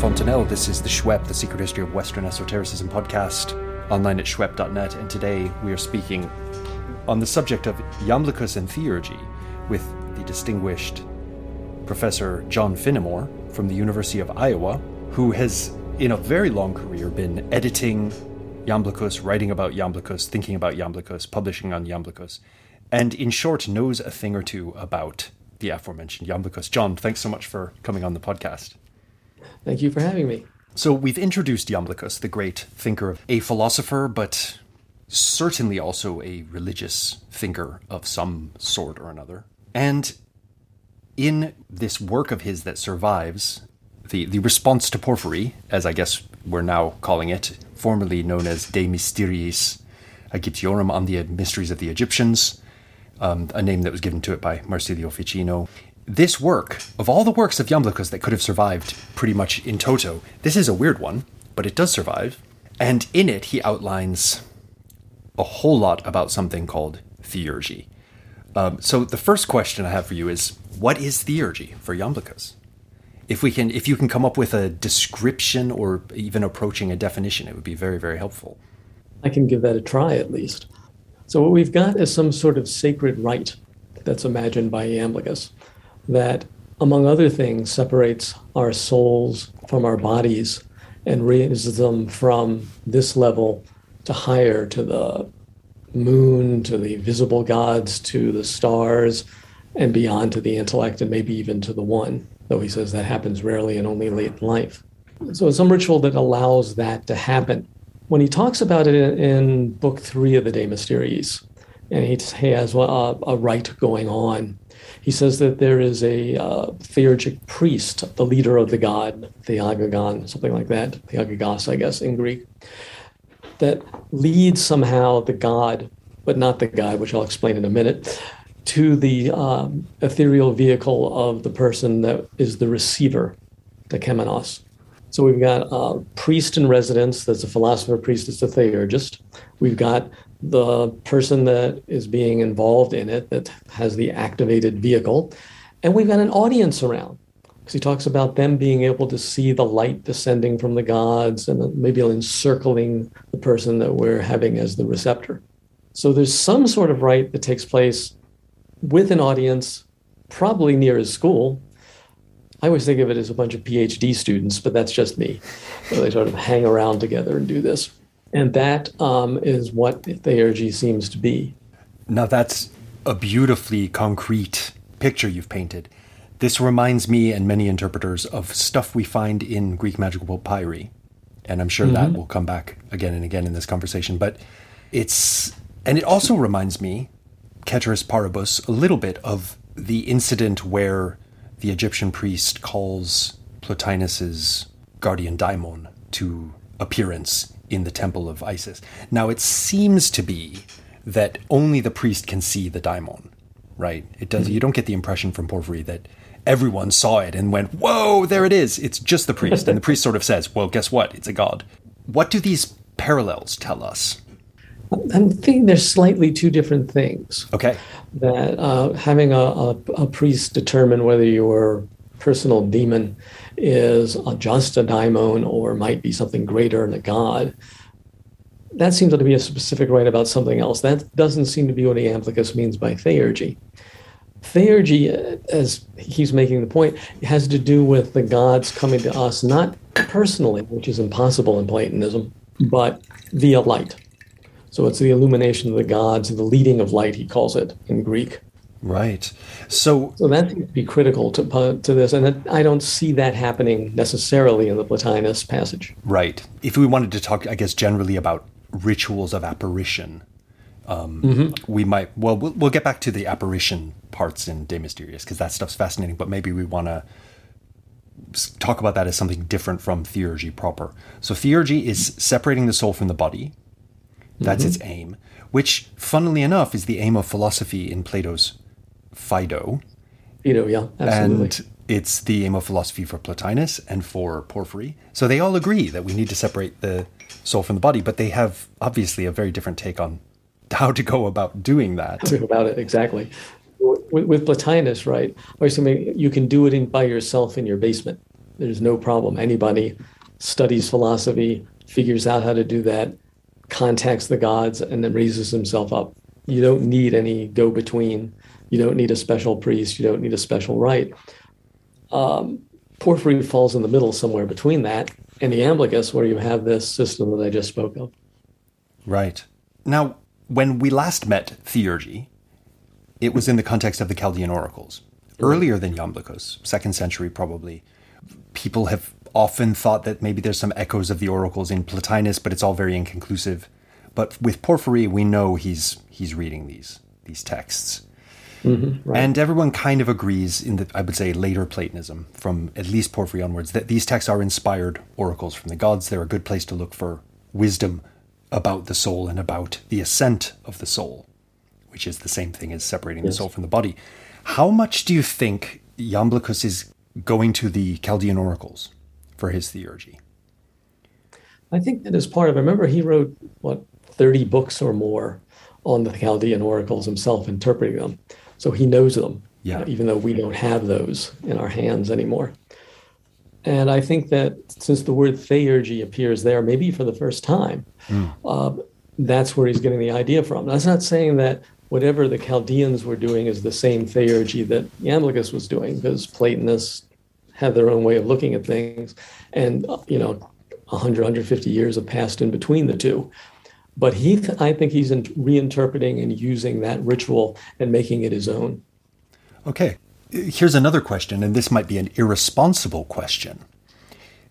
Fontanelle. This is the Shwep, the Secret History of Western Esotericism podcast, online at shwep.net. And today we are speaking on the subject of Iamblichus and theurgy with the distinguished Professor John Finamore from the University of Iowa, who has, in a very long career, been editing Iamblichus, writing about Iamblichus, thinking about Iamblichus, publishing on Iamblichus, and in short, knows a thing or two about the aforementioned Iamblichus. John, thanks so much for coming on the podcast. Thank you for having me. So, we've introduced Iamblichus, the great thinker, a philosopher, but certainly also a religious thinker of some sort or another. And in this work of his that survives, the, the response to Porphyry, as I guess we're now calling it, formerly known as De Mysteriis Egyptiorum on the mysteries of the Egyptians, um, a name that was given to it by Marsilio Ficino. This work, of all the works of Iamblichus that could have survived pretty much in toto, this is a weird one, but it does survive. And in it, he outlines a whole lot about something called theurgy. Um, so the first question I have for you is, what is theurgy for Iamblichus? If we can, if you can come up with a description or even approaching a definition, it would be very, very helpful. I can give that a try at least. So what we've got is some sort of sacred rite that's imagined by Iamblichus that, among other things, separates our souls from our bodies and raises them from this level to higher, to the moon, to the visible gods, to the stars, and beyond to the intellect, and maybe even to the one, though he says that happens rarely and only late in life. So it's some ritual that allows that to happen when he talks about it in, in book three of the De Mysteriis, and he, he has a, a, rite going on, he says that there is a uh, theurgic priest, the leader of the god, Theagogon, something like that, Theagogos, I guess, in Greek, that leads somehow the god, but not the god, which I'll explain in a minute, to the um, ethereal vehicle of the person that is the receiver, the kemenos. So we've got a priest in residence that's a philosopher priest that's a theurgist. We've got the person that is being involved in it that has the activated vehicle. And we've got an audience around because he talks about them being able to see the light descending from the gods and maybe encircling the person that we're having as the receptor. So there's some sort of rite that takes place with an audience, probably near his school, I always think of it as a bunch of PhD students, but that's just me. So they sort of hang around together and do this. And that um, is what theurgy seems to be. Now, that's a beautifully concrete picture you've painted. This reminds me and many interpreters of stuff we find in Greek magical papyri. And I'm sure mm-hmm. that will come back again and again in this conversation. But it's, and it also reminds me, Ceteris Paribus, a little bit of the incident where the Egyptian priest calls Plotinus's guardian daimon to appearance in the temple of Isis. Now, it seems to be that only the priest can see the daimon, right? It does. Mm-hmm. You don't get the impression from Porphyry that everyone saw it and went, "Whoa, there it is!" It's just the priest, and the priest sort of says, "Well, guess what? It's a god." What do these parallels tell us? I'm thinking there's slightly two different things. Okay. That uh, having a, a, a, priest determine whether your personal demon is just a daimon or might be something greater than a god, that seems to be a specific right about something else. That doesn't seem to be what Iamblichus means by theurgy. Theurgy, as he's making the point, has to do with the gods coming to us not personally, which is impossible in Platonism, but via light so it's the illumination of the gods, the leading of light, he calls it in Greek. Right. So, so that would be critical to to this, and I don't see that happening necessarily in the Plotinus passage. Right. If we wanted to talk, I guess, generally about rituals of apparition, um, mm-hmm. we might. Well, well, we'll get back to the apparition parts in De Mysteriis because that stuff's fascinating. But maybe we want to talk about that as something different from theurgy proper. So theurgy is separating the soul from the body that's mm-hmm. its aim, which, funnily enough, is the aim of philosophy in Plato's Phaedo. Phaedo, yeah, absolutely. And it's the aim of philosophy for Plotinus and for Porphyry. So they all agree that we need to separate the soul from the body, but they have obviously a very different take on how to go about doing that. How to go About it, exactly. With, with Plotinus, right? Or something you can do it in, by yourself in your basement. There's no problem. Anybody studies philosophy, figures out how to do that, contacts the gods, and then raises himself up. You don't need any go between. You don't need a special priest. You don't need a special rite. Um, Porphyry falls in the middle somewhere between that and Iamblichus, where you have this system that I just spoke of. Right. Now, when we last met Theurgy, it was in the context of the Chaldean oracles. Earlier than Iamblichus, second century probably, people have often thought that maybe there's some echoes of the oracles in Plotinus, but it's all very inconclusive. But with Porphyry, we know he's he's reading these these texts. Mm-hmm, right. And everyone kind of agrees in the, I would say, later Platonism, from at least Porphyry onwards, that these texts are inspired oracles from the gods. They're a good place to look for wisdom about the soul and about the ascent of the soul, which is the same thing as separating yes. the soul from the body. How much do you think Iamblichus is going to the Chaldean oracles for his theurgy? I think that is part of it. Remember, he wrote, what, 30 books or more on the Chaldean oracles himself, interpreting them. So he knows them, yeah. even though we don't have those in our hands anymore. And I think that since the word theurgy appears there, maybe for the first time, mm. uh, that's where he's getting the idea from. That's not saying that whatever the Chaldeans were doing is the same theurgy that Iamblichus was doing, because Platonists have their own way of looking at things. And, uh, you know, 100, 150 years have passed in between the two. But he, I think he's reinterpreting and using that ritual and making it his own. Okay. Here's another question, and this might be an irresponsible question.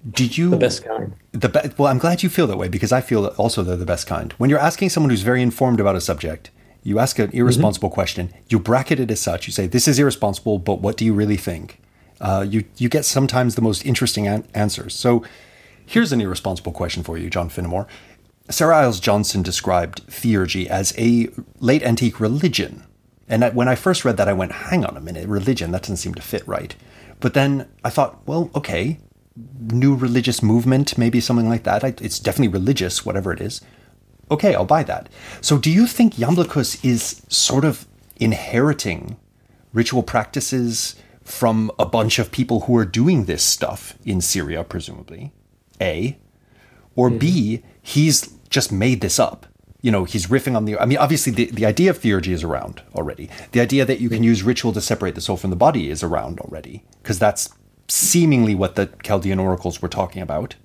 Did you the best kind? The be, well, I'm glad you feel that way because I feel also they're the best kind. When you're asking someone who's very informed about a subject, you ask an irresponsible mm-hmm. question. You bracket it as such. You say, "This is irresponsible, but what do you really think?" Uh, you you get sometimes the most interesting an- answers. So, here's an irresponsible question for you, John Finamore. Sarah Iles Johnston described theurgy as a late antique religion. And when I first read that, I went, hang on a minute, religion, that doesn't seem to fit right. But then I thought, well, okay, new religious movement, maybe something like that. It's definitely religious, whatever it is. Okay, I'll buy that. So do you think Iamblichus is sort of inheriting ritual practices from a bunch of people who are doing this stuff in Syria, presumably? A. Or mm-hmm. B, he's just made this up. You know, he's riffing on the. I mean, obviously, the, the idea of theurgy is around already. The idea that you can use ritual to separate the soul from the body is around already, because that's seemingly what the Chaldean oracles were talking about.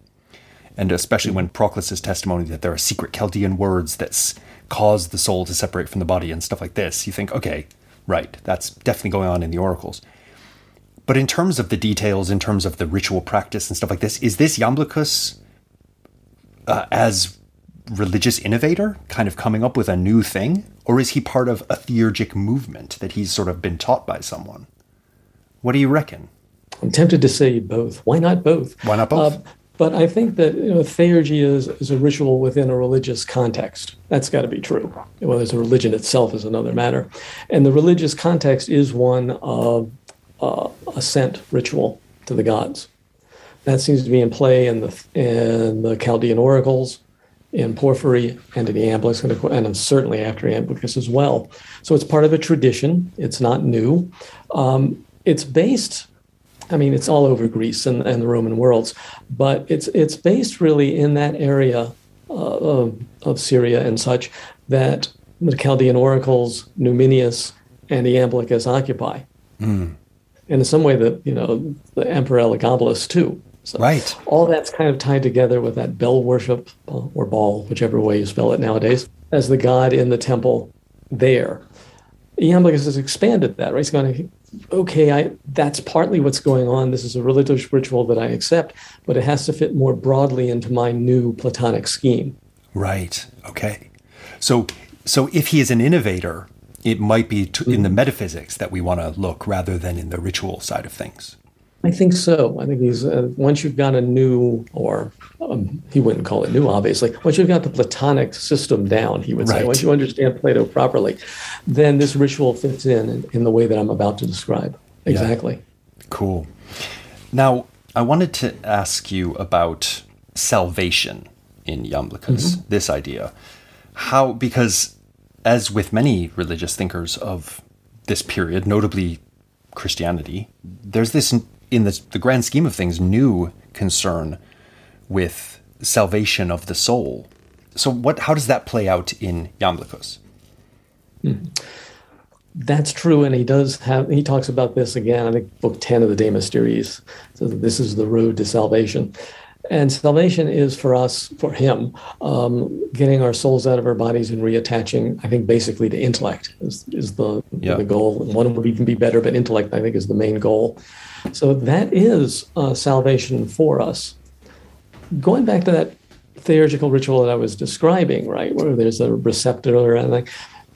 And especially when Proclus' testimony that there are secret Chaldean words that cause the soul to separate from the body and stuff like this, you think, okay, right, that's definitely going on in the oracles. But in terms of the details, in terms of the ritual practice and stuff like this, is this Iamblichus uh, as religious innovator, kind of coming up with a new thing? Or is he part of a theurgic movement that he's sort of been taught by someone? What do you reckon? I'm tempted to say both. Why not both? Why not both? Uh, but I think that you know, theurgy is, is a ritual within a religious context. That's got to be true. Whether it's a religion itself is another matter. And the religious context is one of uh, ascent ritual to the gods. That seems to be in play in the in the Chaldean oracles in Porphyry and in Iamblichus, and certainly after Iamblichus as well. So it's part of a tradition. It's not new. Um, it's based, I mean, it's all over Greece and, and, the Roman worlds, but it's it's based really in that area uh, of, of Syria and such that the Chaldean oracles, Numenius, and Iamblichus occupy. Mm. And in some way, the you know the Emperor Elagabalus too. So right. All that's kind of tied together with that Bel worship or Baal, whichever way you spell it nowadays, as the god in the temple there. Iamblichus has expanded that, right? He's going, okay, I, that's partly what's going on. This is a religious ritual that I accept, but it has to fit more broadly into my new Platonic scheme. Right. Okay. So, so if he is an innovator, it might be t- in the mm-hmm. metaphysics that we want to look rather than in the ritual side of things. I think so. I think he's uh, once you've got a new, or um, he wouldn't call it new, obviously. Once you've got the Platonic system down, he would say. Once you understand Plato properly, then this ritual fits in in, in the way that I'm about to describe. Exactly. Yeah. Cool. Now, I wanted to ask you about salvation in Iamblichus. Mm-hmm. This idea, how because as with many religious thinkers of this period, notably Christianity, there's this in the, the grand scheme of things, new concern with salvation of the soul. So, what? How does that play out in Iamblichus? Hmm. That's true, and he does have. He talks about this again. I think book ten of the De Mysteriis. So this is the road to salvation, and salvation is for us, for him, um, getting our souls out of our bodies and reattaching. I think basically to intellect is, is the yeah. the goal. One would even be better, but intellect I think is the main goal. So that is uh, salvation for us. Going back to that theurgical ritual that I was describing, right, where there's a receptor and like,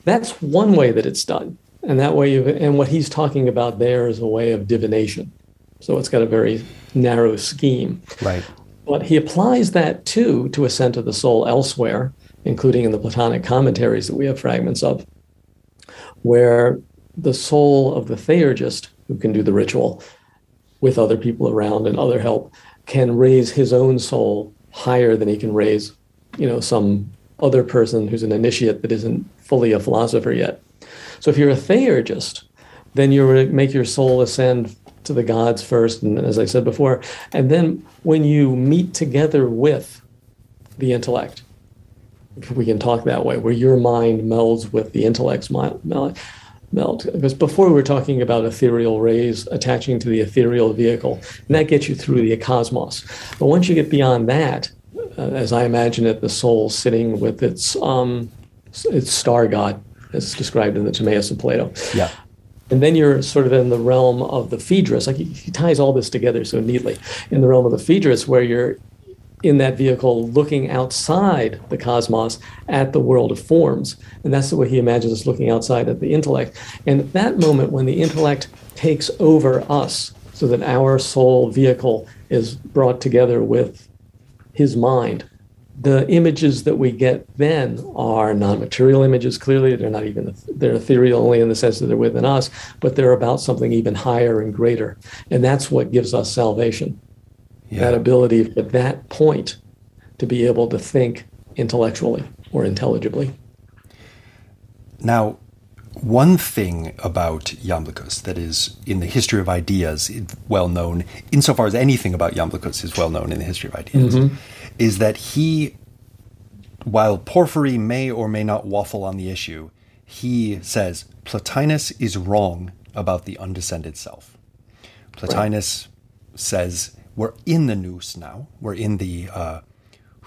that's one way that it's done. And that way, and what he's talking about there is a way of divination. So it's got a very narrow scheme. Right. But he applies that too to ascent of the soul elsewhere, including in the Platonic commentaries that we have fragments of, where the soul of the theurgist, who can do the ritual with other people around and other help, can raise his own soul higher than he can raise, you know, some other person who's an initiate that isn't fully a philosopher yet. So if you're a theurgist, then you make your soul ascend to the gods first, and as I said before, and then when you meet together with the intellect, if we can talk that way, where your mind melds with the intellect's mind, melt. Because before we were talking about ethereal rays attaching to the ethereal vehicle, and that gets you through the cosmos. But once you get beyond that, uh, as I imagine it, the soul sitting with its um, its star god as described in the Timaeus of Plato. Yeah. And then you're sort of in the realm of the Phaedrus. Like he, he ties all this together so neatly. In the realm of the Phaedrus, where you're in that vehicle looking outside the cosmos at the world of forms. And that's the way he imagines us looking outside at the intellect. And at that moment, when the intellect takes over us, so that our soul vehicle is brought together with his mind, the images that we get then are non-material images clearly they're not even they're ethereal only in the sense that they're within us but they're about something even higher and greater and that's what gives us salvation yeah. that ability at that point to be able to think intellectually or intelligibly now one thing about Iamblichus that is in the history of ideas well known, insofar as anything about Iamblichus is well known in the history of ideas, mm-hmm is that he, while Porphyry may or may not waffle on the issue, he says Plotinus is wrong about the undescended self. Plotinus right. says we're in the nous now. We're in the uh,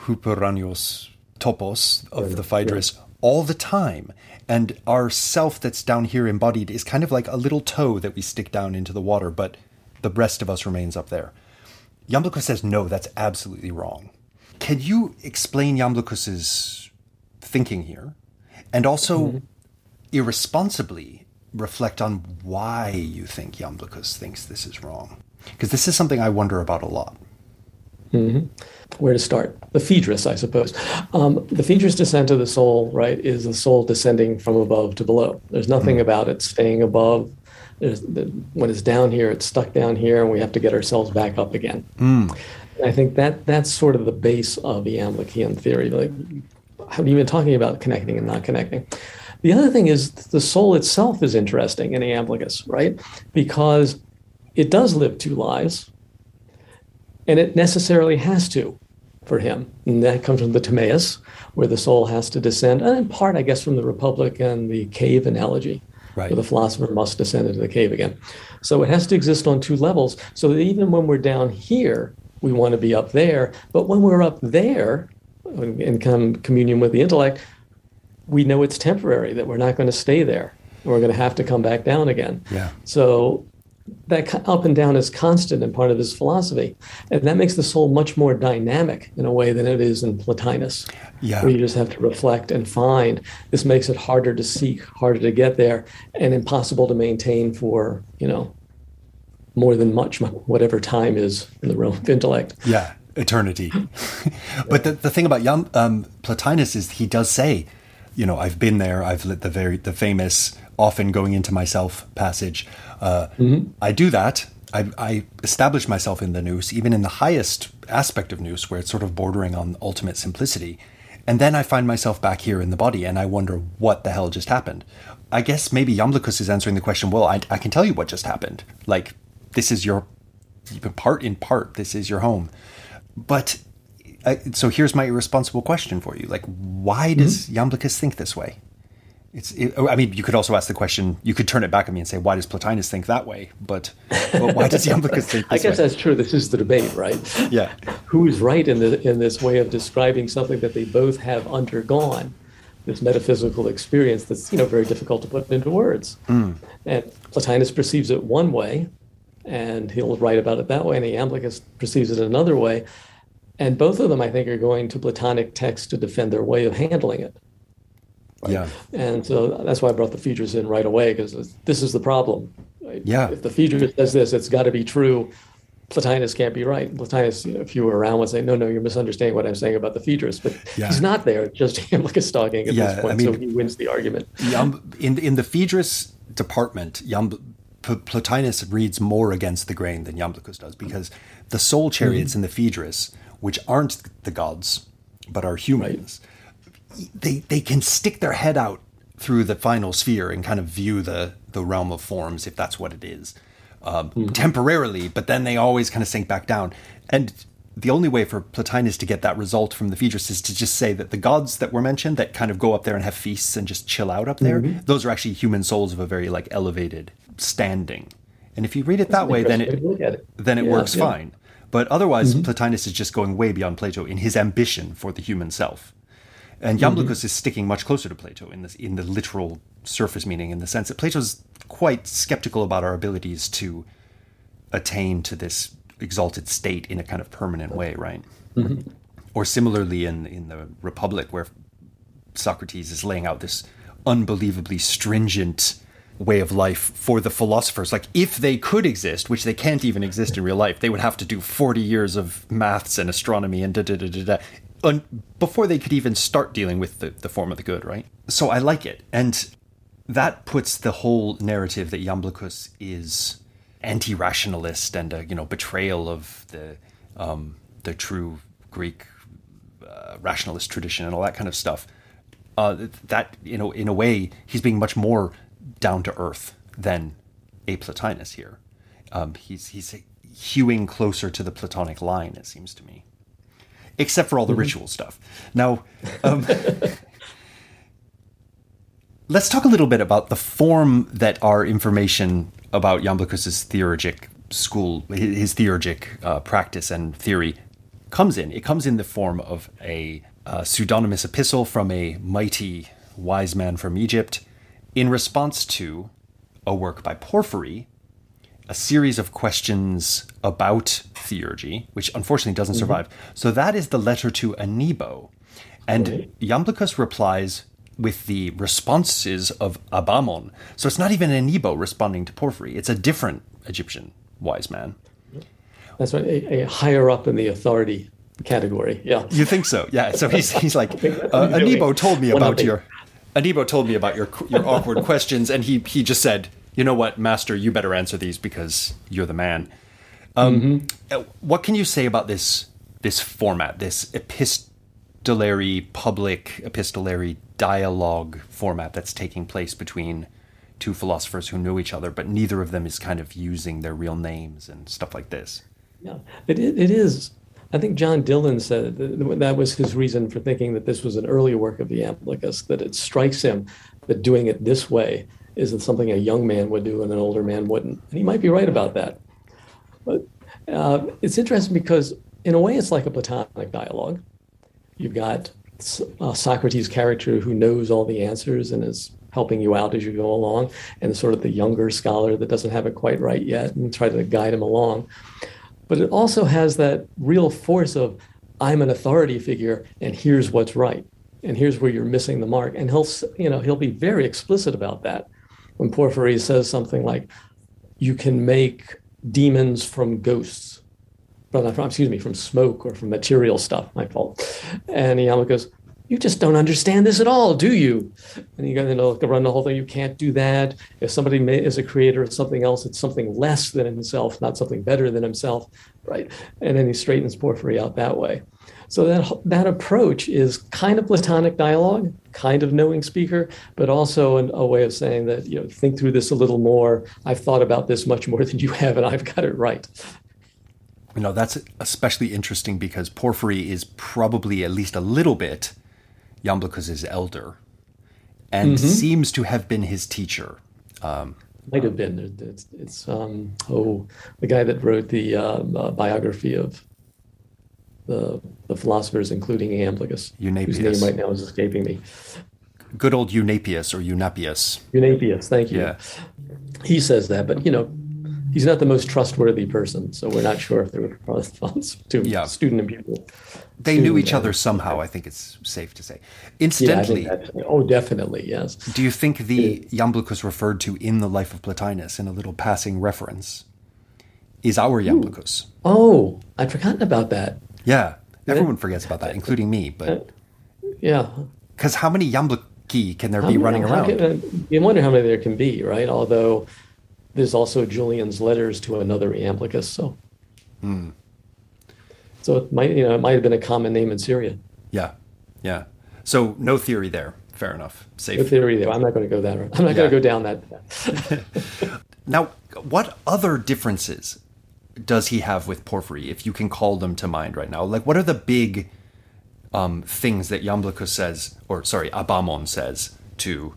hyperouranios topos of the Phaedrus all the time. And our self that's down here embodied is kind of like a little toe that we stick down into the water, but the rest of us remains up there. Iamblichus says, no, that's absolutely wrong. Can you explain Iamblichus's thinking here, and also mm-hmm. irresponsibly reflect on why you think Iamblichus thinks this is wrong? Because this is something I wonder about a lot. Mm-hmm. Where to start? The Phaedrus, I suppose. Um, the Phaedrus descent of the soul, right, is the soul descending from above to below. There's nothing mm. about it staying above. The, when it's down here, it's stuck down here, and we have to get ourselves back up again. Mm. I think that that's sort of the base of the Iamblichian theory. Like, have you been talking about connecting and not connecting? The other thing is the soul itself is interesting in Iamblichus, right? Because it does live two lives, and it necessarily has to for him. And that comes from the Timaeus, where the soul has to descend, and in part, I guess, from the Republic and the cave analogy, right. where the philosopher must descend into the cave again. So it has to exist on two levels, so that even when we're down here, we want to be up there. But when we're up there in communion with the intellect, we know it's temporary, that we're not going to stay there. We're going to have to come back down again. Yeah. So that up and down is constant and part of his philosophy. And that makes the soul much more dynamic in a way than it is in Plotinus, yeah. where you just have to reflect and find. This makes it harder to seek, harder to get there, and impossible to maintain for, you know, more than much, whatever time is in the realm of intellect. Yeah, eternity. but the, the thing about young, um, Plotinus is he does say, you know, I've been there. I've lit the very the famous often going into myself passage. Uh, mm-hmm. I do that. I, I, establish myself in the nous, even in the highest aspect of nous, where it's sort of bordering on ultimate simplicity. And then I find myself back here in the body, and I wonder what the hell just happened. I guess maybe Iamblichus is answering the question. Well, I, I can tell you what just happened. Like this is your part in part, this is your home. But uh, so here's my irresponsible question for you: like, why does mm-hmm. Iamblichus think this way? It's. It, I mean, you could also ask the question. You could turn it back at me and say, "Why does Plotinus think that way?" But, but why does Iamblichus think? I guess way? that's true. This is the debate, right? Yeah. Who is right in the in this way of describing something that they both have undergone? This metaphysical experience that's you know very difficult to put into words. Mm. And Plotinus perceives it one way, and he'll write about it that way, and Iamblichus perceives it another way. And both of them, I think, are going to Platonic texts to defend their way of handling it. Right? Yeah. And so that's why I brought the Phaedrus in right away because this is the problem. Right? Yeah. If the Phaedrus says this, it's got to be true. Plotinus can't be right. Plotinus, you know, if you were around, would say, "No, no, you're misunderstanding what I'm saying about the Phaedrus." But yeah. he's not there. Just Iamblichus talking at yeah, this point, I mean, so he wins the argument. in in the Phaedrus department, Plotinus reads more against the grain than Iamblichus does because the soul chariots mm-hmm. in the Phaedrus, which aren't the gods but are humans, right they they can stick their head out through the final sphere and kind of view the the realm of forms if that's what it is um, mm-hmm. temporarily but then they always kind of sink back down and the only way for Plotinus to get that result from the Phaedrus is to just say that the gods that were mentioned that kind of go up there and have feasts and just chill out up there, mm-hmm. those are actually human souls of a very like elevated standing. And if you read it That's that way, then it, it, then it yeah, works yeah. fine. But otherwise, mm-hmm. Plotinus is just going way beyond Plato in his ambition for the human self. And Iamblichus mm-hmm. is sticking much closer to Plato in this in the literal surface meaning, in the sense that Plato's quite skeptical about our abilities to attain to this exalted state in a kind of permanent way, right? Mm-hmm. Or similarly in in the Republic, where Socrates is laying out this unbelievably stringent way of life for the philosophers. Like, if they could exist, which they can't even exist in real life, they would have to do 40 years of maths and astronomy and da da da da da un- before they could even start dealing with the, the form of the good, right? So I like it. And that puts the whole narrative that Iamblichus is anti-rationalist and a you know betrayal of the um, the true Greek uh, rationalist tradition and all that kind of stuff. Uh, that you know in a way he's being much more down to earth than a Plotinus here. Um, he's he's hewing closer to the Platonic line. It seems to me except for all the mm-hmm. ritual stuff. Now, um, let's talk a little bit about the form that our information about Iamblichus's theurgic school, his theurgic uh, practice and theory, comes in. It comes in the form of a uh, pseudonymous epistle from a mighty wise man from Egypt in response to a work by Porphyry a series of questions about theurgy, which unfortunately doesn't mm-hmm. survive. So that is the letter to Anebo. And okay. Iamblichus replies with the responses of Abamon. So it's not even Anebo responding to Porphyry, it's a different Egyptian wise man. That's right, a, a higher up in the authority category. Yeah. You think so? Yeah. So he's, he's like, uh, Anebo told me about your. Anebo told me about your your awkward questions, and he he just said, you know what, Master, you better answer these because you're the man. Um, mm-hmm. Uh, what can you say about this this format, this epistolary, public epistolary dialogue format that's taking place between two philosophers who know each other, but neither of them is kind of using their real names and stuff like this? Yeah, it, it is. I think John Dillon said that, that was his reason for thinking that this was an early work of the Iamblichus, that it strikes him that doing it this way isn't something a young man would do and an older man wouldn't. And he might be right about that. But uh, it's interesting because, in a way, it's like a Platonic dialogue. You've got uh, Socrates' character who knows all the answers and is helping you out as you go along, and sort of the younger scholar that doesn't have it quite right yet and try to guide him along. But it also has that real force of, I'm an authority figure, and here's what's right and here's where you're missing the mark and he'll you know he'll be very explicit about that when Porphyry says something like, you can make demons from ghosts, from, excuse me, from smoke or from material stuff, my fault. And Iamblichus goes, you just don't understand this at all, do you? And you got to know, run the whole thing. You can't do that. If somebody may, is a creator of something else, it's something less than himself, not something better than himself, right? And then he straightens Porphyry out that way. So that that approach is kind of Platonic dialogue, kind of knowing speaker, but also an, a way of saying that you know think through this a little more. I've thought about this much more than you have, and I've got it right. You know, that's especially interesting because Porphyry is probably at least a little bit Iamblichus's elder and mm-hmm. seems to have been his teacher. Um, Might have been. It's, it's um, oh, the guy that wrote the uh, uh, biography of the, the philosophers, including Iamblichus, Eunapius. whose name right now is escaping me. Good old Eunapius or Eunapius. Eunapius, thank you. Yeah. He says that, but you know, he's not the most trustworthy person, so we're not sure if they were correspondents to yeah. student and pupil. They student knew each other somehow. I think it's safe to say. Incidentally, yeah, oh, definitely, yes. Do you think the Iamblichus referred to in the life of Plotinus in a little passing reference is our Iamblichus? Oh, I'd forgotten about that. Yeah, everyone forgets about that, including me. But uh, yeah, because how many Iamblichi can there how be many, running around? Can, uh, you wonder how many there can be, right? Although there's also Julian's letters to another Iamblichus. So, hmm. so it might you know it might have been a common name in Syria. Yeah, yeah. So no theory there. Fair enough. Safe. No theory there. I'm not going to go that. I'm not yeah. going to go down that. now, what other differences does he have with Porphyry, if you can call them to mind right now? Like, what are the big um, things that Iamblichus says, or sorry, Abamon says to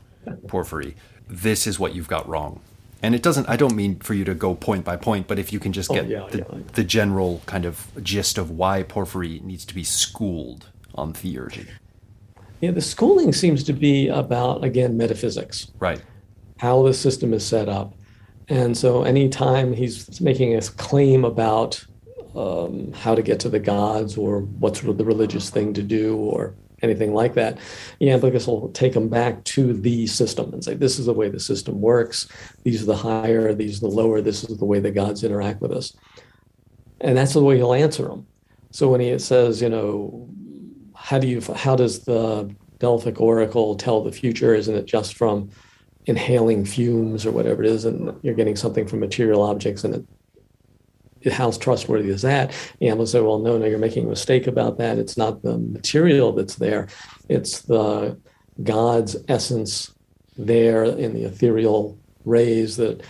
Porphyry? This is what you've got wrong. And it doesn't, I don't mean for you to go point by point, but if you can just oh, get oh, yeah, the, yeah. the general kind of gist of why Porphyry needs to be schooled on theurgy. Yeah, the schooling seems to be about, again, metaphysics. Right. How the system is set up. And so anytime he's making a claim about um, how to get to the gods or what's the religious thing to do or anything like that, Iamblichus will take them back to the system and say, this is the way the system works. These are the higher, these are the lower, this is the way the gods interact with us. And that's the way he'll answer them. So when he says, you know, how do you, how does the Delphic oracle tell the future? Isn't it just from inhaling fumes or whatever it is, and you're getting something from material objects and it how trustworthy is that? And will say, well, no, no, you're making a mistake about that. It's not the material that's there, it's the God's essence there in the ethereal rays that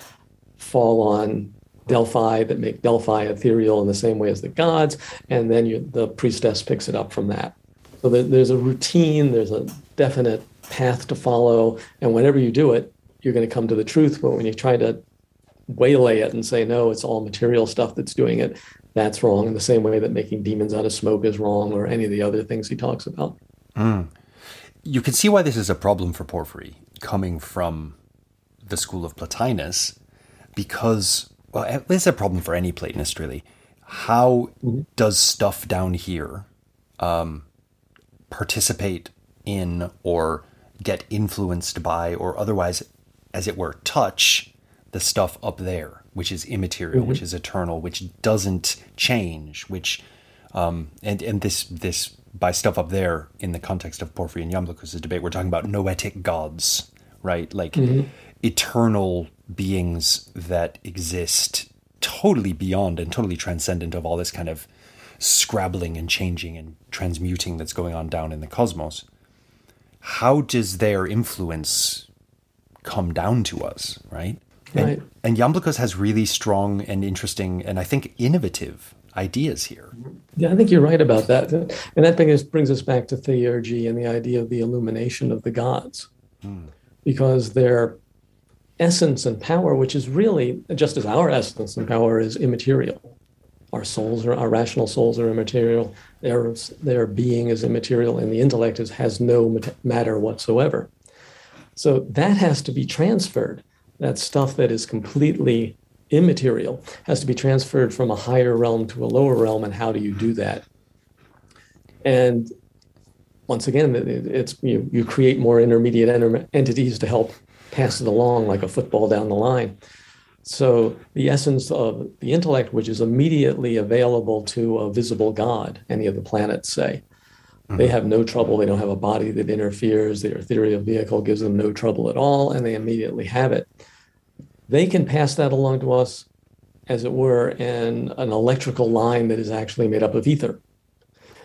fall on Delphi that make Delphi ethereal in the same way as the gods. And then you, the priestess picks it up from that. So there's a routine, there's a definite path to follow. And whenever you do it, you're going to come to the truth. But when you try to waylay it and say, no, it's all material stuff that's doing it, that's wrong. In the same way that making demons out of smoke is wrong, or any of the other things he talks about. Mm. You can see why this is a problem for Porphyry coming from the school of Plotinus, because, well, it's a problem for any Platonist, really. How mm-hmm. does stuff down here um, participate in or get influenced by or otherwise, as it were, touch the stuff up there, which is immaterial, mm-hmm. which is eternal, which doesn't change, which um, and and this this by stuff up there in the context of Porphyry and Iamblichus' debate, we're talking about noetic gods, right? Like mm-hmm. eternal beings that exist totally beyond and totally transcendent of all this kind of scrabbling and changing and transmuting that's going on down in the cosmos how does their influence come down to us, right? Right. And, and Iamblichus has really strong and interesting and I think innovative ideas here. Yeah, I think you're right about that. And that brings, brings us back to theurgy and the idea of the illumination of the gods. Hmm. Because their essence and power, which is really just as our essence and power is immaterial, our souls are our rational souls are immaterial their their being is immaterial and the intellect is, has no matter whatsoever. So that has to be transferred. That stuff that is completely immaterial has to be transferred from a higher realm to a lower realm and how do you do that? And once again it's you, you create more intermediate entities to help pass it along like a football down the line so, the essence of the intellect, which is immediately available to a visible God, any of the planets say, mm-hmm. they have no trouble. They don't have a body that interferes. Their ethereal vehicle gives them no trouble at all, and they immediately have it. They can pass that along to us, as it were, in an electrical line that is actually made up of ether.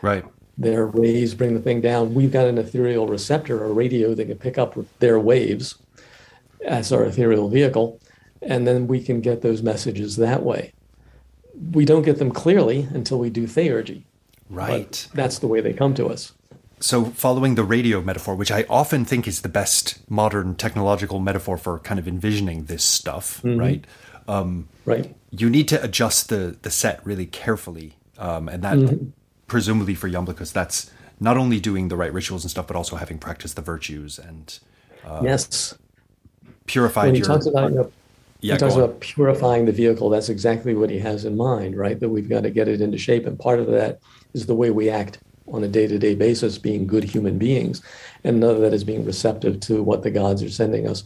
Right. Their rays bring the thing down. We've got an ethereal receptor, a radio that can pick up their waves as our ethereal vehicle and then we can get those messages that way. we don't get them clearly until we do theurgy. Right. That's the way they come to us. So, following the radio metaphor, which I often think is the best modern technological metaphor for kind of envisioning this stuff, mm-hmm. right? Um, right. You need to adjust the the set really carefully, um, and that mm-hmm. presumably for Iamblichus, that's not only doing the right rituals and stuff, but also having practiced the virtues and uh, yes, purified. When he your, talks about yeah, he talks about purifying the vehicle. That's exactly what he has in mind, right? That we've got to get it into shape, and part of that is the way we act on a day-to-day basis, being good human beings, and another that is being receptive to what the gods are sending us,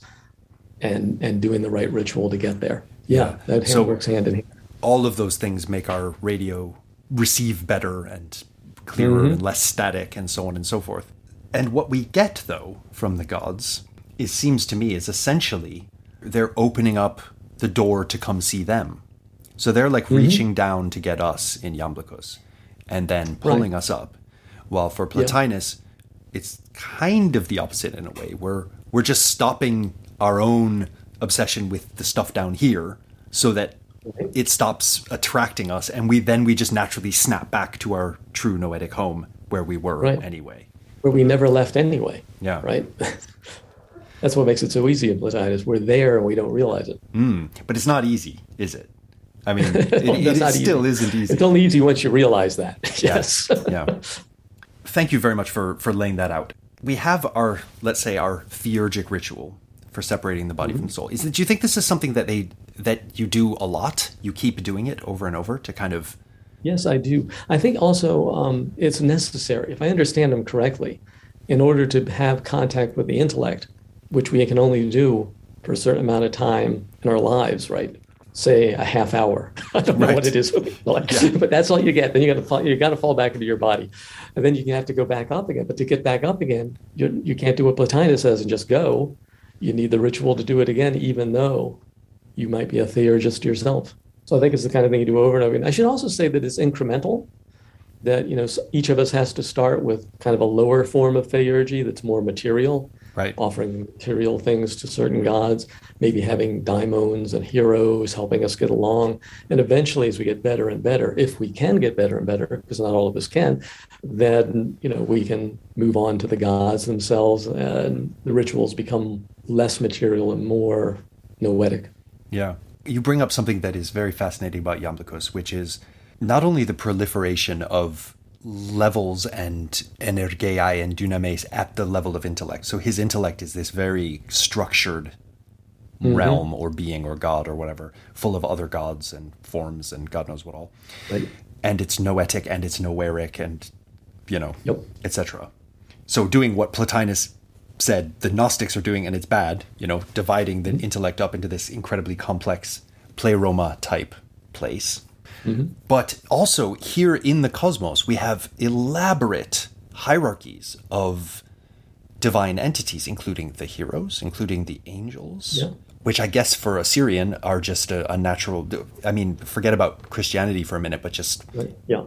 and and doing the right ritual to get there. Yeah, that so works hand in hand. All of those things make our radio receive better and clearer mm-hmm. and less static, and so on and so forth. And what we get though from the gods, it seems to me, is essentially they're opening up the door to come see them. So they're like mm-hmm. reaching down to get us in Iamblichus and then pulling right. us up. While for Plotinus, yeah. it's kind of the opposite in a way. We're we're just stopping our own obsession with the stuff down here so that it stops attracting us and we then we just naturally snap back to our true noetic home where we were right. anyway. Where we never left anyway. Yeah. Right? That's what makes it so easy in Plotinus. We're there and we don't realize it. Mm, but it's not easy, is it? I mean, it, it, it still isn't easy. It's only easy once you realize that. yes. yeah thank you very much for for laying that out. We have our let's say our theurgic ritual for separating the body mm-hmm. from the soul. Is do you think this is something that they that you do a lot? You keep doing it over and over to kind of Yes, I do. I think also um, it's necessary, if I understand them correctly, in order to have contact with the intellect, which we can only do for a certain amount of time in our lives, right? say a half hour. I don't know right. what it is, yeah. but that's all you get. Then you got to fall, you got to fall back into your body, and then you have to go back up again. But to get back up again, you you can't do what Plotinus says and just go. You need the ritual to do it again, even though you might be a theurgist yourself. So I think it's the kind of thing you do over and over again. I should also say that it's incremental. That you know each of us has to start with kind of a lower form of theurgy that's more material right. offering material things to certain gods, maybe having daimons and heroes helping us get along. And eventually, as we get better and better, if we can get better and better, because not all of us can, then you know we can move on to the gods themselves, and the rituals become less material and more noetic. Yeah, you bring up something that is very fascinating about Iamblichus, which is not only the proliferation of levels and energei and dynames at the level of intellect. So his intellect is this very structured mm-hmm. realm or being or god or whatever, full of other gods and forms and God knows what all. Right. And it's noetic and it's noeric and you know, yep. etc. So doing what Plotinus said the Gnostics are doing and it's bad, you know, dividing the mm-hmm. intellect up into this incredibly complex pleroma type place Mm-hmm. But also here in the cosmos, we have elaborate hierarchies of divine entities, including the heroes, including the angels. Yeah. Which I guess for a Syrian are just a, a, natural. I mean, forget about Christianity for a minute, but just yeah,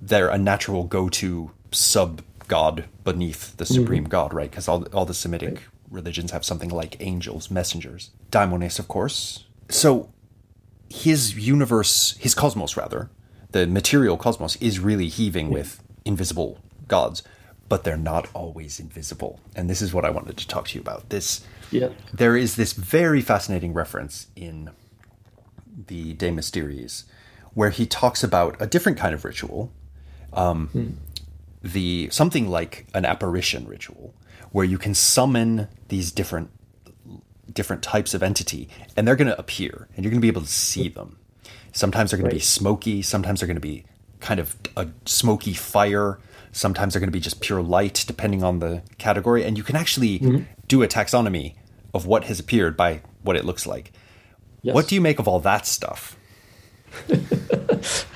they're a natural go-to sub god beneath the supreme mm-hmm. god, right? Because all all the Semitic right. religions have something like angels, messengers, daimones, of course. So his universe, his cosmos rather, the material cosmos is really heaving with invisible gods, but they're not always invisible. And this is what I wanted to talk to you about. This yeah. there is this very fascinating reference in the De Mysteriis where he talks about a different kind of ritual. Um, hmm. the something like an apparition ritual where you can summon these different different types of entity, and they're going to appear, and you're going to be able to see them. Sometimes they're going right. to be smoky. Sometimes they're going to be kind of a smoky fire. Sometimes they're going to be just pure light, depending on the category. And you can actually mm-hmm. do a taxonomy of what has appeared by what it looks like. Yes. What do you make of all that stuff? that's,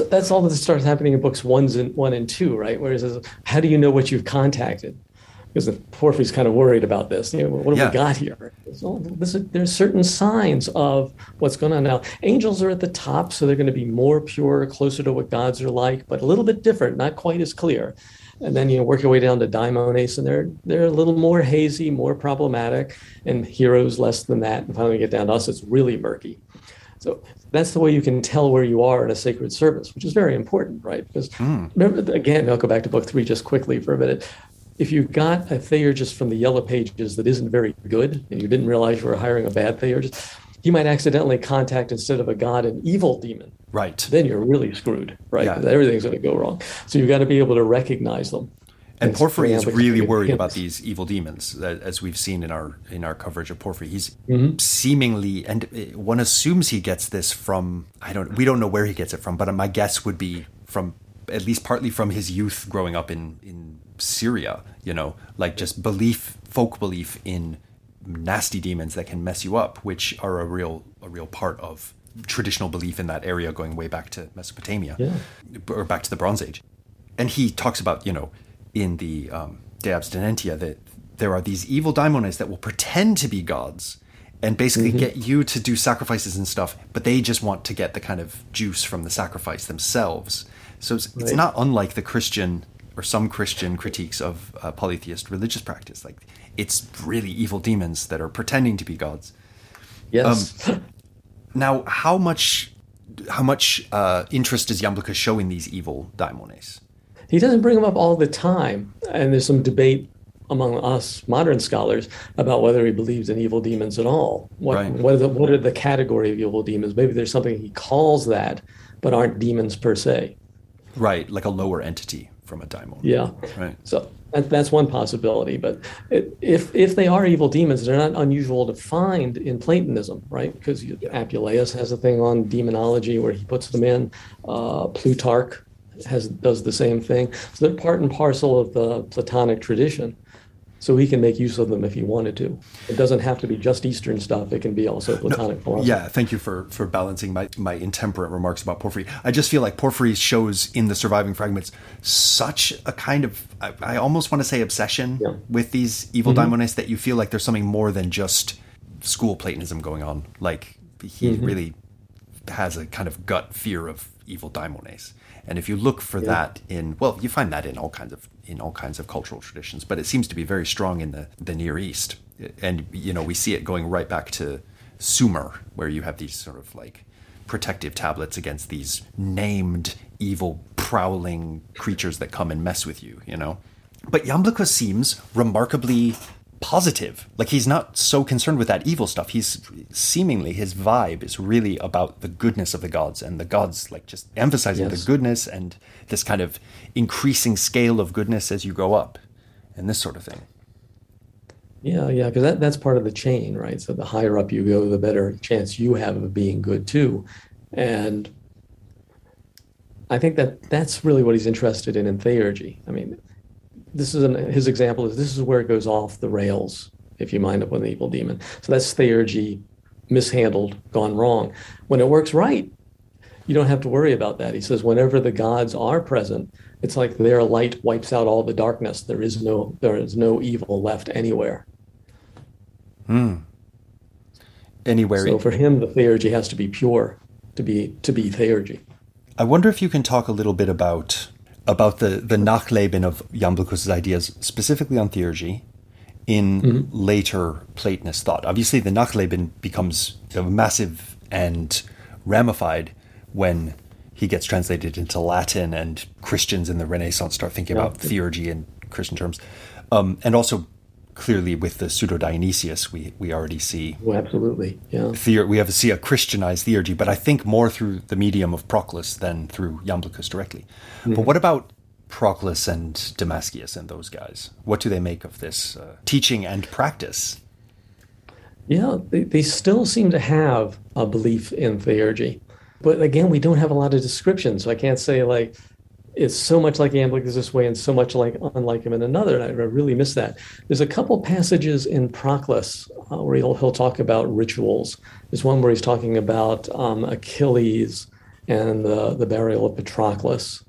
that's all that starts happening in books one and one and two, right? Where it says, "How do you know what you've contacted?" Because Porphyry's kind of worried about this. You know, what have yeah. we got here? So this, there's certain signs of what's going on now. Angels are at the top, so they're going to be more pure, closer to what gods are like, but a little bit different, not quite as clear. And then you know, work your way down to daimones, and they're they're a little more hazy, more problematic, and heroes less than that. And finally, get down to us, it's really murky. So that's the way you can tell where you are in a sacred service, which is very important, right? Because mm. remember, again, I'll go back to book three just quickly for a minute. If you got a theurgist from the yellow pages that isn't very good, and you didn't realize you were hiring a bad theurgist, he might accidentally contact instead of a god an evil demon. Right. Then you're really screwed, right? Yeah. Everything's going to go wrong. So you've got to be able to recognize them. And, Porphyry is really worried about these evil demons, as we've seen in our in our coverage of Porphyry. He's mm-hmm. seemingly, and uh, one assumes he gets this from I don't we don't know where he gets it from, but my guess would be from at least partly from his youth growing up in in Syria. You know, like just belief, folk belief in nasty demons that can mess you up, which are a real a real part of traditional belief in that area going way back to Mesopotamia yeah. or back to the Bronze Age. And he talks about, you know, in the um, De Abstinentia that there are these evil daimones that will pretend to be gods and basically mm-hmm. get you to do sacrifices and stuff, but they just want to get the kind of juice from the sacrifice themselves. So it's, right. it's not unlike the Christian or some Christian critiques of uh, polytheist religious practice. Like it's really evil demons that are pretending to be gods. Yes. Um, now, how much how much uh, interest does Iamblichus show in these evil daimones? He doesn't bring them up all the time, and there's some debate among us modern scholars about whether he believes in evil demons at all. What, right. what, are the, what are the category of evil demons? Maybe there's something he calls that, but aren't demons per se. Right, like a lower entity from a daimon. Yeah. Right. So that's one possibility. But if if they are evil demons, they're not unusual to find in Platonism, right? Because Apuleius has a thing on demonology where he puts them in. Uh, Plutarch has does the same thing. So they're part and parcel of the Platonic tradition so he can make use of them if he wanted to. It doesn't have to be just Eastern stuff. It can be also Platonic no, philosophy. Yeah, thank you for for balancing my my intemperate remarks about Porphyry. I just feel like Porphyry shows in the surviving fragments such a kind of I, I almost want to say obsession yeah. with these evil mm-hmm. daimones that you feel like there's something more than just school Platonism going on. Like he mm-hmm. really has a kind of gut fear of evil daimones. And if you look for yeah. that in well, you find that in all kinds of in all kinds of cultural traditions, but it seems to be very strong in the, the Near East. And you know, we see it going right back to Sumer, where you have these sort of like protective tablets against these named evil prowling creatures that come and mess with you, you know. But Iamblichus seems remarkably positive. Like he's not so concerned with that evil stuff. He's seemingly his vibe is really about the goodness of the gods and the gods like just emphasizing yes. the goodness and this kind of increasing scale of goodness as you go up and this sort of thing. Yeah, yeah, because that, that's part of the chain, right? So the higher up you go, the better chance you have of being good too. And I think that that's really what he's interested in in theurgy. I mean, this is an, his example is this is where it goes off the rails if you mind up with an evil demon. So that's theurgy mishandled, gone wrong. When it works right, you don't have to worry about that. He says whenever the gods are present, it's like their light wipes out all the darkness. There is no there is no evil left anywhere. Hmm. Anywhere. So for him, the theurgy has to be pure to be to be theurgy. I wonder if you can talk a little bit about about the, the Nachleben of Iamblichus's ideas, specifically on theurgy, in mm-hmm. later Platonist thought. Obviously, the Nachleben becomes massive and ramified when he gets translated into Latin and Christians in the Renaissance start thinking yeah. about theurgy in Christian terms. Um, and also clearly with the pseudo Dionysius, we we already see. Oh, absolutely, yeah. Theor- we have to see a Christianized theurgy, but I think more through the medium of Proclus than through Iamblichus directly. Mm-hmm. But what about Proclus and Damascius and those guys? What do they make of this uh, teaching and practice? Yeah, they, they still seem to have a belief in theurgy. But again, we don't have a lot of descriptions. so I can't say like it's so much like Iamblichus this way and so much like unlike him in another. And I really miss that. There's a couple passages in Proclus uh, where he'll, he'll talk about rituals. There's one where he's talking about um, Achilles and the, the burial of Patroclus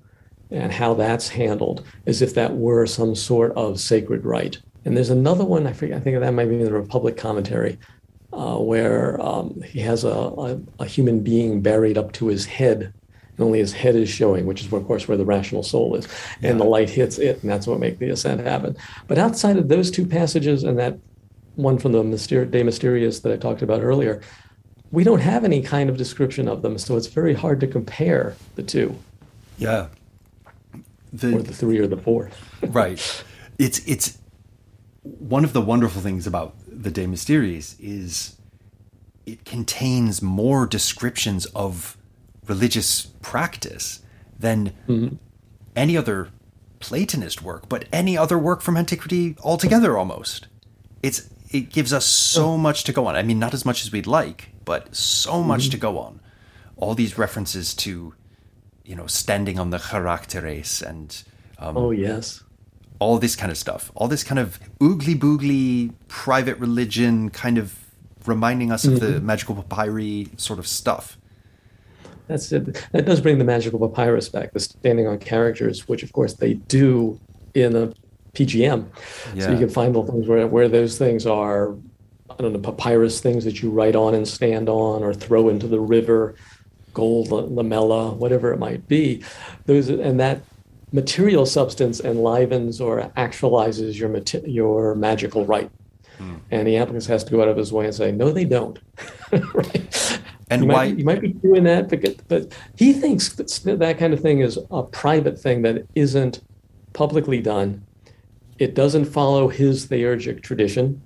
and how that's handled as if that were some sort of sacred rite. And there's another one, I, forget, I think that might be in the Republic commentary, uh, where um, he has a, a, a human being buried up to his head and only his head is showing, which is, of course, where the rational soul is. Yeah. And the light hits it, and that's what makes the ascent happen. But outside of those two passages and that one from the Myster- De Mysteriis that I talked about earlier, we don't have any kind of description of them, so it's very hard to compare the two. Yeah. The, or the three or the four. right. It's it's one of the wonderful things about the De Mysteriis is it contains more descriptions of religious practice than mm-hmm. any other Platonist work, but any other work from antiquity altogether almost. It's it gives us so oh. much to go on. I mean, not as much as we'd like, but so much mm-hmm. to go on. All these references to, you know, standing on the characteres and um, oh yes, all this kind of stuff, all this kind of oogly boogly private religion kind of reminding us mm-hmm. of the mm-hmm. magical papyri sort of stuff. That's it. That does bring the magical papyrus back, the standing on characters, which of course they do in a PGM. Yeah. So you can find the things where, where those things are, I don't know, papyrus things that you write on and stand on or throw into the river, gold lamella, whatever it might be. Those and that material substance enlivens or actualizes your your magical rite. Hmm. And the Iamblichus has to go out of his way and say, no, they don't. right? And you why might, you might be doing that, but, but he thinks that that kind of thing is a private thing that isn't publicly done. It doesn't follow his theurgic tradition,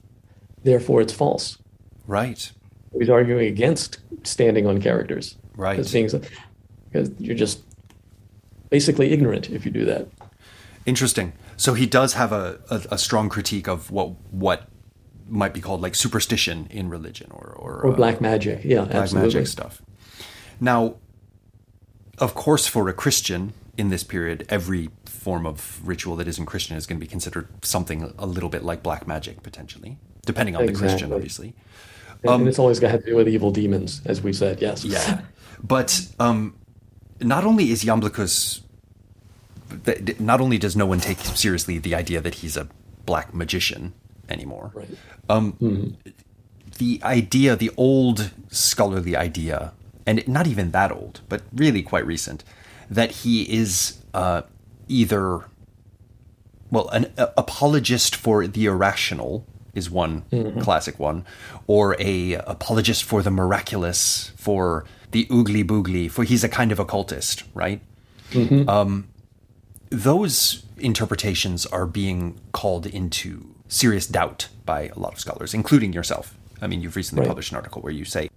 therefore it's false. Right. He's arguing against standing on characters. Right. Because you're just basically ignorant if you do that. Interesting. So he does have a, a, a strong critique of what what might be called like superstition in religion or or, or black uh, magic. Yeah, black absolutely. magic stuff. Now, of course, for a Christian in this period, every form of ritual that isn't Christian is going to be considered something a little bit like black magic, potentially, depending on exactly. the Christian, obviously. Um, and it's always going to have to do with evil demons, as we said. Yes. Yeah, but um, not only is Iamblichus, not only does no one take seriously the idea that he's a black magician anymore. Right. Um, mm-hmm. The idea, the old scholarly idea, and not even that old, but really quite recent, that he is uh, either, well, an apologist for the irrational is one mm-hmm. classic one, or a apologist for the miraculous, for the oogly boogly, for he's a kind of occultist, right? Mm-hmm. Um, those interpretations are being called into serious doubt by a lot of scholars, including yourself. I mean, you've recently right. published an article where you say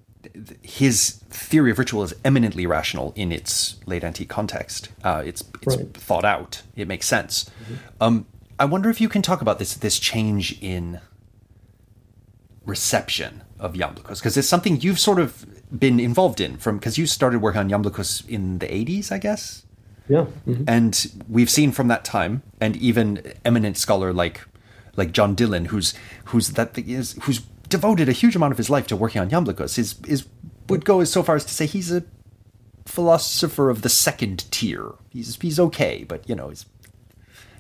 his theory of ritual is eminently rational in its late antique context. Uh, it's it's right. thought out. It makes sense. Mm-hmm. Um, I wonder if you can talk about this this change in reception of Iamblichus because it's something you've sort of been involved in from because you started working on Iamblichus in the 80s, I guess. Yeah. Mm-hmm. And we've seen from that time, and even eminent scholar like like John Dillon, who's who's that is who's devoted a huge amount of his life to working on Iamblichus, is is would go as so far as to say he's a philosopher of the second tier. He's he's okay, but you know he's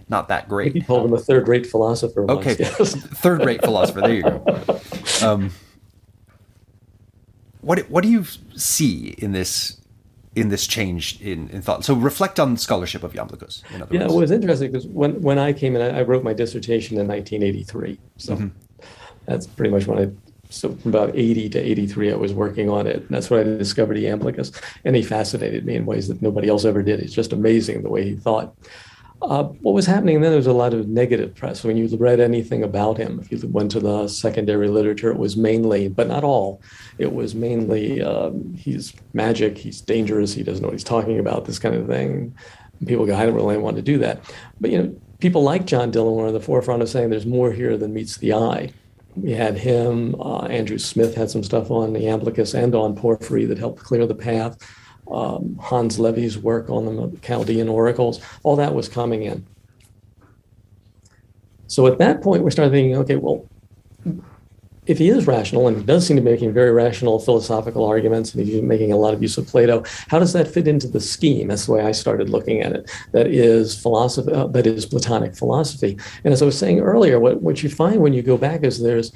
not that great. He called him a third-rate philosopher. Once, okay, yes. third-rate philosopher. There you go. Um, what what do you see in this in this change in, in thought. So reflect on scholarship of Iamblichus. yeah, words. it was interesting because when, when I came in, I, I, wrote my dissertation in 1983. So mm-hmm. that's pretty much when I, so from about 80 to 83, I was working on it. And that's when I discovered Iamblichus. And he fascinated me in ways that nobody else ever did. It's just amazing the way he thought. Uh, what was happening then? There was a lot of negative press. When you read anything about him, if you went to the secondary literature, it was mainly, but not all, it was mainly um, he's magic, he's dangerous, he doesn't know what he's talking about, this kind of thing. And people go, I don't really want to do that. But you know, people like John Dillon were in the forefront of saying there's more here than meets the eye. We had him. Uh, Andrew Smith had some stuff on the Iamblichus and on Porphyry that helped clear the path um, Hans Lewy's work on the Chaldean oracles, all that was coming in. So at that point, we started thinking, okay, well, if he is rational and he does seem to be making very rational philosophical arguments and he's making a lot of use of Plato, how does that fit into the scheme? That's the way I started looking at it. That is philosophy. Uh, that is Platonic philosophy. And as I was saying earlier, what, what you find when you go back is there's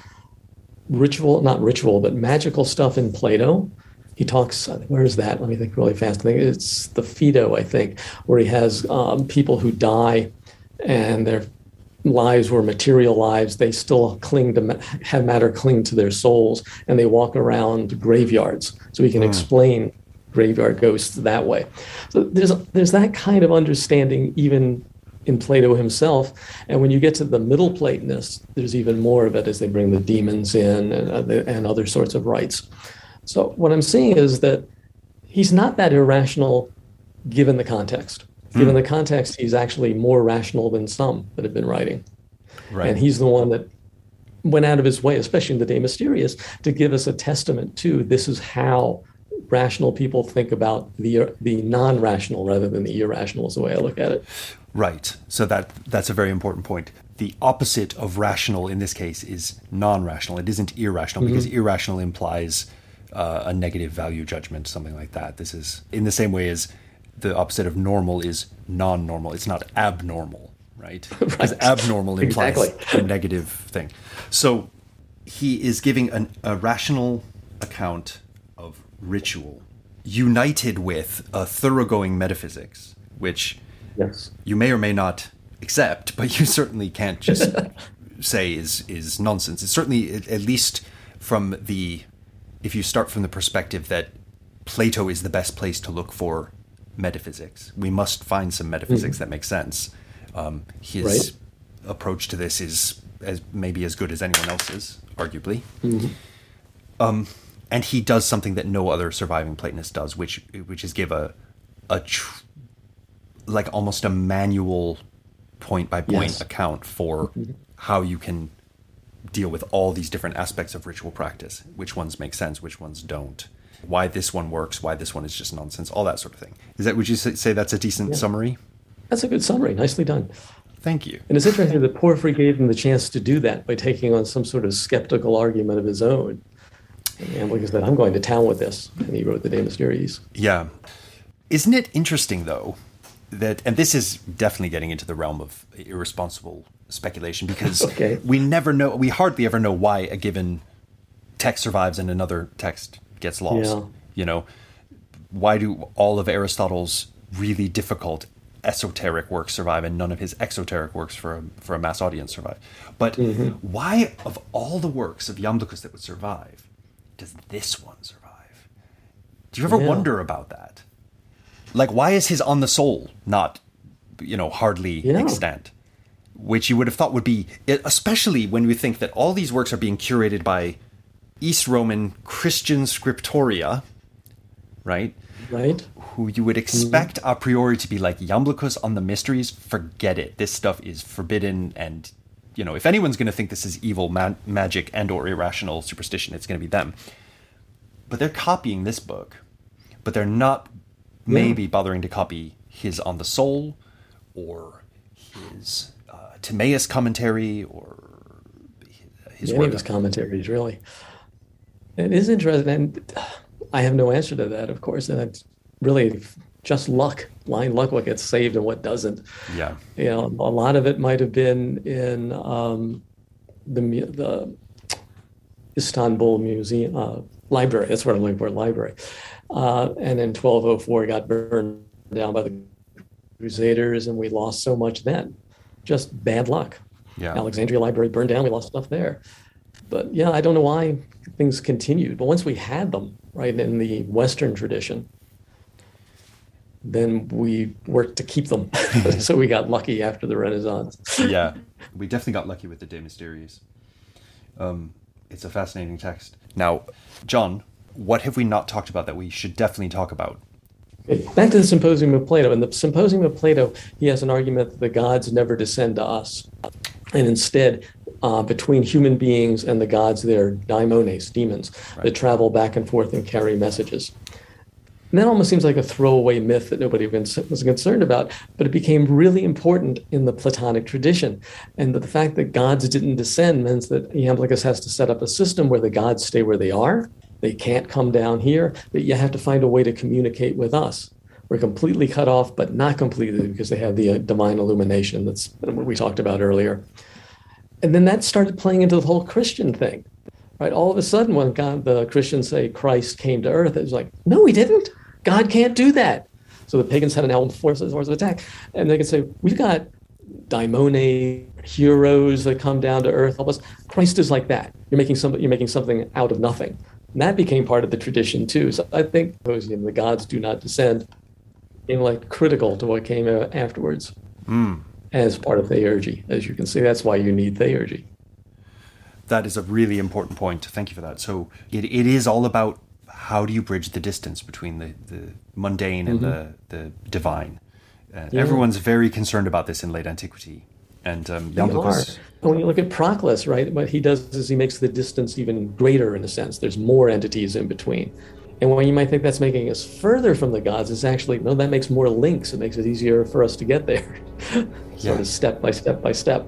ritual, not ritual, but magical stuff in Plato he talks where is that let me think really fast i think it's the phaedo i think where he has um, people who die and their lives were material lives, they still cling to have matter cling to their souls, and they walk around graveyards. So we can mm. explain graveyard ghosts that way. So there's there's that kind of understanding even in Plato himself. And when you get to the Middle Platonists, there's even more of it as they bring the demons in and, and other sorts of rites. So what I'm seeing is that he's not that irrational given the context. Given mm. the context, he's actually more rational than some that have been writing. Right. And he's the one that went out of his way, especially in the De Mysteriis, to give us a testament to this is how rational people think about the the non-rational rather than the irrational is the way I look at it. Right. So that that's a very important point. The opposite of rational in this case is non-rational. It isn't irrational mm-hmm. because irrational implies uh, a negative value judgment, something like that. This is in the same way as the opposite of normal is non-normal. It's not abnormal, right? right. Because abnormal implies exactly. a negative thing. So he is giving an, a rational account of ritual united with a thoroughgoing metaphysics, which yes. you may or may not accept, but you certainly can't just say is is nonsense. It's certainly at least from the if you start from the perspective that Plato is the best place to look for metaphysics. We must find some metaphysics mm-hmm. that makes sense. Um, his right. approach to this is as maybe as good as anyone else's, arguably. Mm-hmm. Um, and he does something that no other surviving Platonist does, which which is give a a tr- like almost a manual point by point account for mm-hmm. how you can deal with all these different aspects of ritual practice. Which ones make sense, which ones don't why this one works, why this one is just nonsense, all that sort of thing. Is that would you say that's a decent yeah. summary? That's a good summary. Nicely done. Thank you. And it's interesting that Porphyry gave him the chance to do that by taking on some sort of skeptical argument of his own. And like I said, I'm going to town with this. And he wrote the De Mysteriis. Yeah. Isn't it interesting, though, that, and this is definitely getting into the realm of irresponsible speculation because okay. we never know, we hardly ever know why a given text survives and another text gets lost. Yeah. You know, why do all of Aristotle's really difficult esoteric works survive and none of his exoteric works for a, for a mass audience survive? But mm-hmm. why, of all the works of Iamblichus that would survive, does this one survive? Do you ever yeah. wonder about that? Like, why is his On the Soul not, you know, hardly yeah. extant? Which you would have thought would be, especially when we think that all these works are being curated by East Roman Christian scriptoria, right? Right. Who you would expect mm-hmm. a priori to be like Iamblichus on the mysteries. Forget it. This stuff is forbidden, and you know if anyone's going to think this is evil ma- magic and or irrational superstition, it's going to be them. But they're copying this book, but they're not yeah. maybe bothering to copy his On the Soul or his uh, Timaeus commentary or his, Any of his commentaries, really. It is interesting, and I have no answer to that, of course, and it's really just luck, blind luck, what gets saved and what doesn't. Yeah, you know, a lot of it might have been in um, the the Istanbul Museum uh, library. That's what I'm looking for, library. Uh, and in 1204, it got burned down by the Crusaders, and we lost so much then. Just bad luck. Yeah. Alexandria Library burned down. We lost stuff there. But yeah, I don't know why things continued. But once we had them, right, in the Western tradition, then we worked to keep them. so we got lucky after the Renaissance. yeah, we definitely got lucky with the De Mysteriis. Um, it's a fascinating text. Now, John, what have we not talked about that we should definitely talk about? Back to the Symposium of Plato. In the Symposium of Plato, he has an argument that the gods never descend to us. And instead, uh, between human beings and the gods, they're daimones, demons, right. that travel back and forth and carry messages. And that almost seems like a throwaway myth that nobody was concerned about, but it became really important in the Platonic tradition. And the fact that gods didn't descend means that Iamblichus has to set up a system where the gods stay where they are. They can't come down here, but you have to find a way to communicate with us. We're completely cut off, but not completely because they have the uh, divine illumination that's what we talked about earlier. And then that started playing into the whole Christian thing, right? All of a sudden, when God, the Christians say Christ came to earth, it was like, no, he didn't. God can't do that. So the pagans had an element force, force of attack. And they could say, we've got daimone, heroes that come down to earth, help us. Christ is like that. You're making you're making something out of nothing. And that became part of the tradition too. So I think the gods do not descend became like critical to what came afterwards mm. as part of theurgy. As you can see, that's why you need theurgy. That is a really important point. Thank you for that. So it, it is all about how do you bridge the distance between the, the mundane mm-hmm. and the, the divine. Uh, yeah. Everyone's very concerned about this in late antiquity. And um, Iamblichus... When you look at Proclus, right, what he does is he makes the distance even greater in a sense. There's more entities in between. And when you might think that's making us further from the gods, it's actually no, that makes more links. It makes it easier for us to get there. sort yeah. of step by step by step.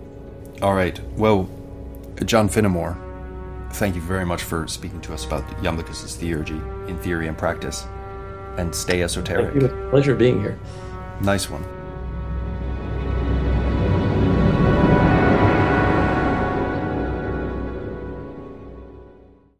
All right. Well, John Finamore, thank you very much for speaking to us about Iamblichus's theurgy in theory and practice. And stay esoteric. Thank you. Pleasure being here. Nice one.